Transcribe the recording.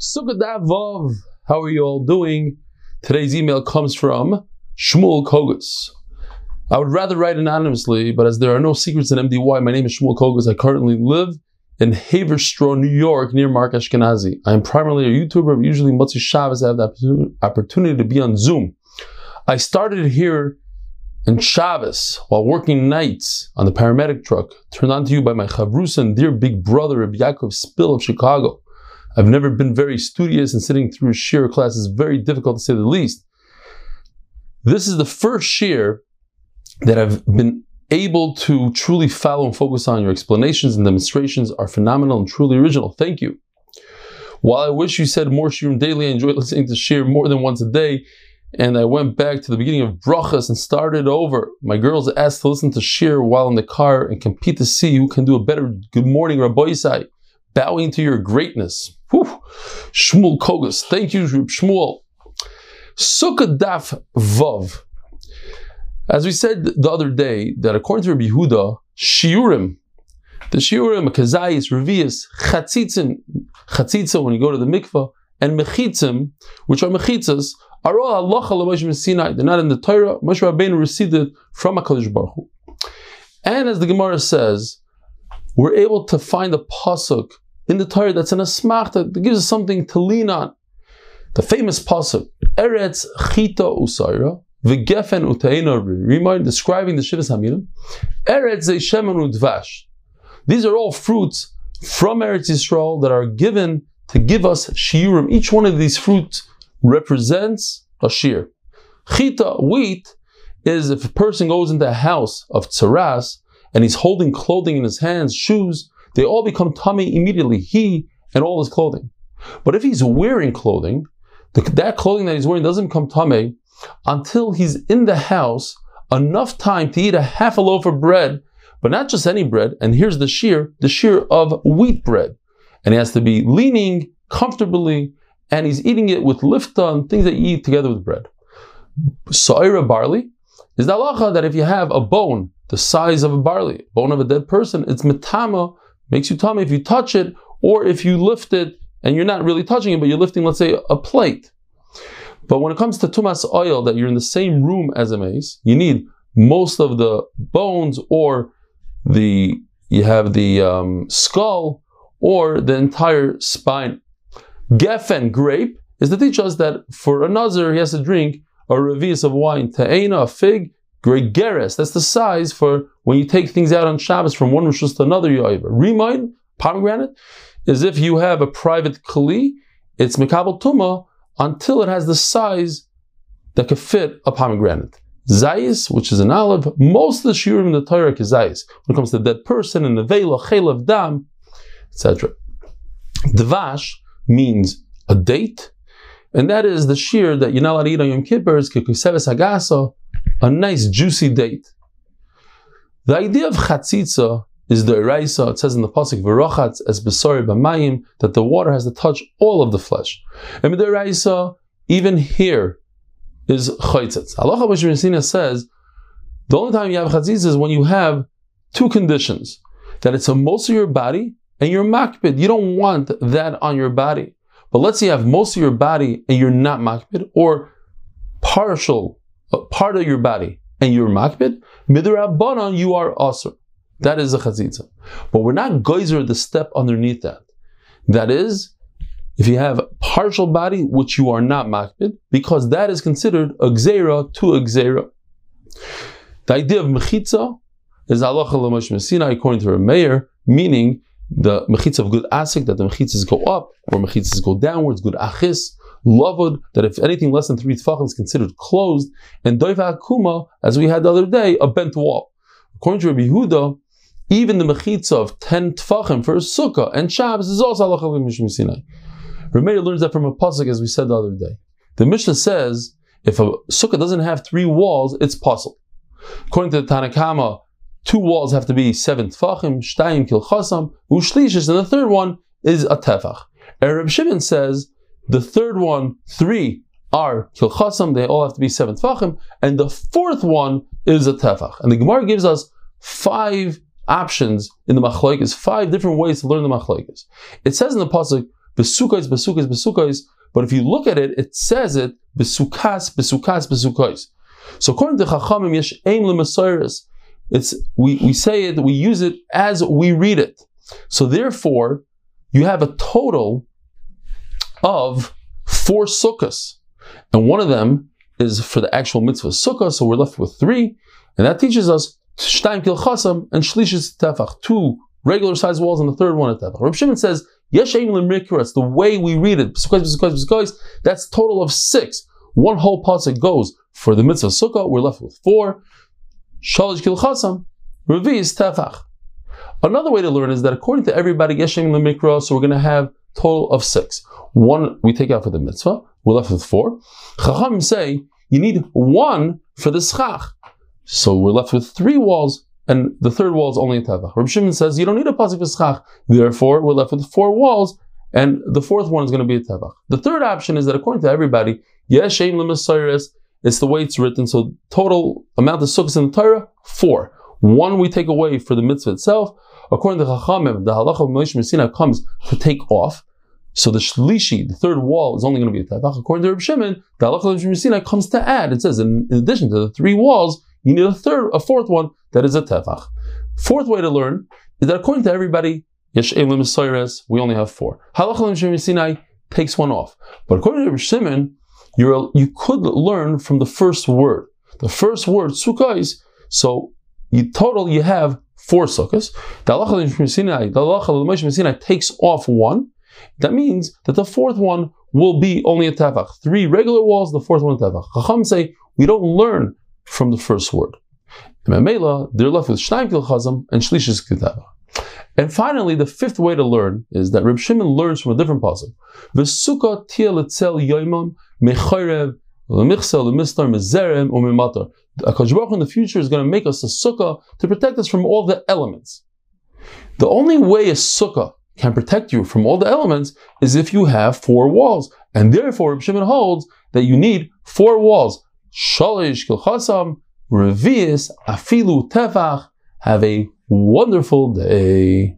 Sukkah How are you all doing? Today's email comes from Shmuel Kogus. I would rather write anonymously, but as there are no secrets in MDY, my name is Shmuel Kogus. I currently live in Haverstraw, New York, near Mark Ashkenazi. I am primarily a YouTuber, but usually Motzi Shabbos I have the opportunity to be on Zoom. I started here in Shabbos while working nights on the paramedic truck, turned on to you by my chavrusa and dear big brother Rabbi Yaakov Spill of Chicago. I've never been very studious and sitting through shiur class is very difficult to say the least. This is the first shiur that I've been able to truly follow and focus on. Your explanations and demonstrations are phenomenal and truly original. Thank you. While I wish you said more shiurim daily, I enjoy listening to shiur more than once a day. And I went back to the beginning of brachas and started over. My girls asked to listen to shiur while in the car and compete to see who can do a better good morning Rabbi Isai, bowing to your greatness. Whew. Shmuel Kogus. Thank you, Shmuel. Sukkah Vav. As we said the other day, that according to Rabbi Yehuda, Shiurim, the Shiurim, Kazayis, Revius, Chatzitzim, Chatzitza when you go to the mikvah, and Mechitzim, which are Mechitzas, are all Allah Moshe Sinai. They're not in the Torah. Moshe Rabbeinu received it from HaKadosh Baruch Hu. And as the Gemara says, we're able to find a pasuk in the Torah that's in a smach that gives us something to lean on. The famous pasuk, Eretz Chita Usaira, V'gefen Utaina Rimon, describing the Shivas HaMinim, Eretz Shemen Udvash. These are all fruits from Eretz Yisrael that are given to give us shiurim. Each one of these fruits represents a shiur. Chita, wheat, is if a person goes into a house of tzaras and he's holding clothing in his hands, shoes, they all become tummy immediately, he and all his clothing. But if he's wearing clothing, the, that clothing that he's wearing doesn't become tummy until he's in the house enough time to eat a half a loaf of bread, but not just any bread. And here's the shiur, the shiur of wheat bread. And he has to be leaning comfortably, and he's eating it with lifta and things that you eat together with bread. Sa'ira barley is the halacha that if you have a bone the size of a barley, bone of a dead person, it's metama, makes you tummy if you touch it, or if you lift it and you're not really touching it, but you're lifting, let's say, a plate. But when it comes to tumas ohel, that you're in the same room as a meis, you need most of the bones, or the you have the um, skull, or the entire spine. Geffen grape is to teach us that for a nazir he has to drink a revius of wine, ta'ena, a fig, gregaris. That's the size for when you take things out on Shabbos from one rishus to another yoiva. Rimon pomegranate is if you have a private kli, it's mikabel tuma until it has the size that could fit a pomegranate. Zayis, which is an olive, most of the shiurim in the Torah is zayis. When it comes to dead person and the vela, chelav, dam, etc. Dvash means a date, and that is the shiur that you're not allowed to eat on Yom Kippur a nice juicy date. The idea of chatzitza is the eraisa. It says in the pasuk v'rochatz as besori b'mayim that the water has to touch all of the flesh. And the eraisa, even here, is chaytzitz. Allah Moshe says the only time you have chatzitza is when you have two conditions: that it's a most of your body and you're makbid. You don't want that on your body. But let's say you have most of your body and you're not makbid, or partial part of your body and you're makbid, midrabanan you are also. That is a chazitza. But we're not gozer the step underneath that. That is, if you have partial body which you are not makbid, because that is considered a gzera to a gzera. The idea of mechitza is l'mosh mesina according to Rameir, meaning the mechitza of gud asik, that the mechitzas go up, or mechitzas go downwards, gud achis, lavud, that if anything less than three tefachim is considered closed, and doiva akuma, as we had the other day, a bent wall. According to Rabbi Yehuda, even the mechitza of 10 tefachim for a sukkah and Shabbos is also halacha mishum sinai. Rameir learns that from a pasuk, as we said the other day. The Mishnah says, if a sukkah doesn't have three walls, it's pasul. According to the Tanna Kamma, two walls have to be seven tefachim, shtayim kilchasam, ushlishis, and the third one is a tefach. Arab Shimon says the third one, three are kilchasam, they all have to be seven tefachim, and the fourth one is a tefach. And the Gemara gives us five options in the machlokes, five different ways to learn the machlokes. It says in the pasuk, besukais, besukais, besukais. But if you look at it, it says it besukas, besukas, besukais. So according to Chachamim, yesh aim lemasiris. It's we, we say it, we use it as we read it. So therefore, you have a total of four sukkahs. And one of them is for the actual mitzvah sukkah, so we're left with three. And that teaches us shtaim kilchasam and shlishis tefach, two regular sized walls and the third one at tefach. Reb Shimon says, yeshaim lemikras, the way we read it, that's total of six. One whole pasuk goes for the mitzvah sukkah, we're left with four. Shalish kilchasam, revi is tefach. Another way to learn is that according to everybody, yeshaim lemikra, so we're going to have total of six. One we take out for the mitzvah, we're left with four. Chacham say you need one for the schach. So we're left with three walls, and the third wall is only a tevach. Reb Shimon says you don't need a pasuk for schach. Therefore, we're left with four walls, and the fourth one is going to be a tevach. The third option is that according to everybody, yeshem lemasiris, it's the way it's written. So total amount of sukkahs in the Torah, four. One we take away for the mitzvah itself. According to Chachamim, the halacha of Moshe Messina comes to take off. So the shlishi, the third wall, is only going to be a tefach. According to Reb Shimon, the halacha of Messina comes to add. It says, in, in, addition to the three walls, you need a third, a fourth one that is a tefach. Fourth way to learn is that according to everybody, yesh elim we only have four. Halacha of Sinai takes one off, but according to Reb Shimon, you're, you could learn from the first word. The first word, sukkah, so you total you have four sukkahs. The halacha of Sinai takes off one. That means that the fourth one will be only a tefach. Three regular walls, the fourth one a tefach. Chacham say we don't learn from the first word. Memela, they're left with Shnaim Kilchazam and Shlishis Kitava. And finally, the fifth way to learn is that Reb Shimon learns from a different pasuk. V'sukkah tia letzel yoimam mechorev l'michsel l'mistar mezerem u'mimatar. Akash Baruch in the future is going to make us a sukkah to protect us from all the elements. The only way a sukkah can protect you from all the elements is if you have four walls. And therefore, Reb Shimon holds that you need four walls. Shalish kilchasam, revius, afilu tefach. Have a wonderful day.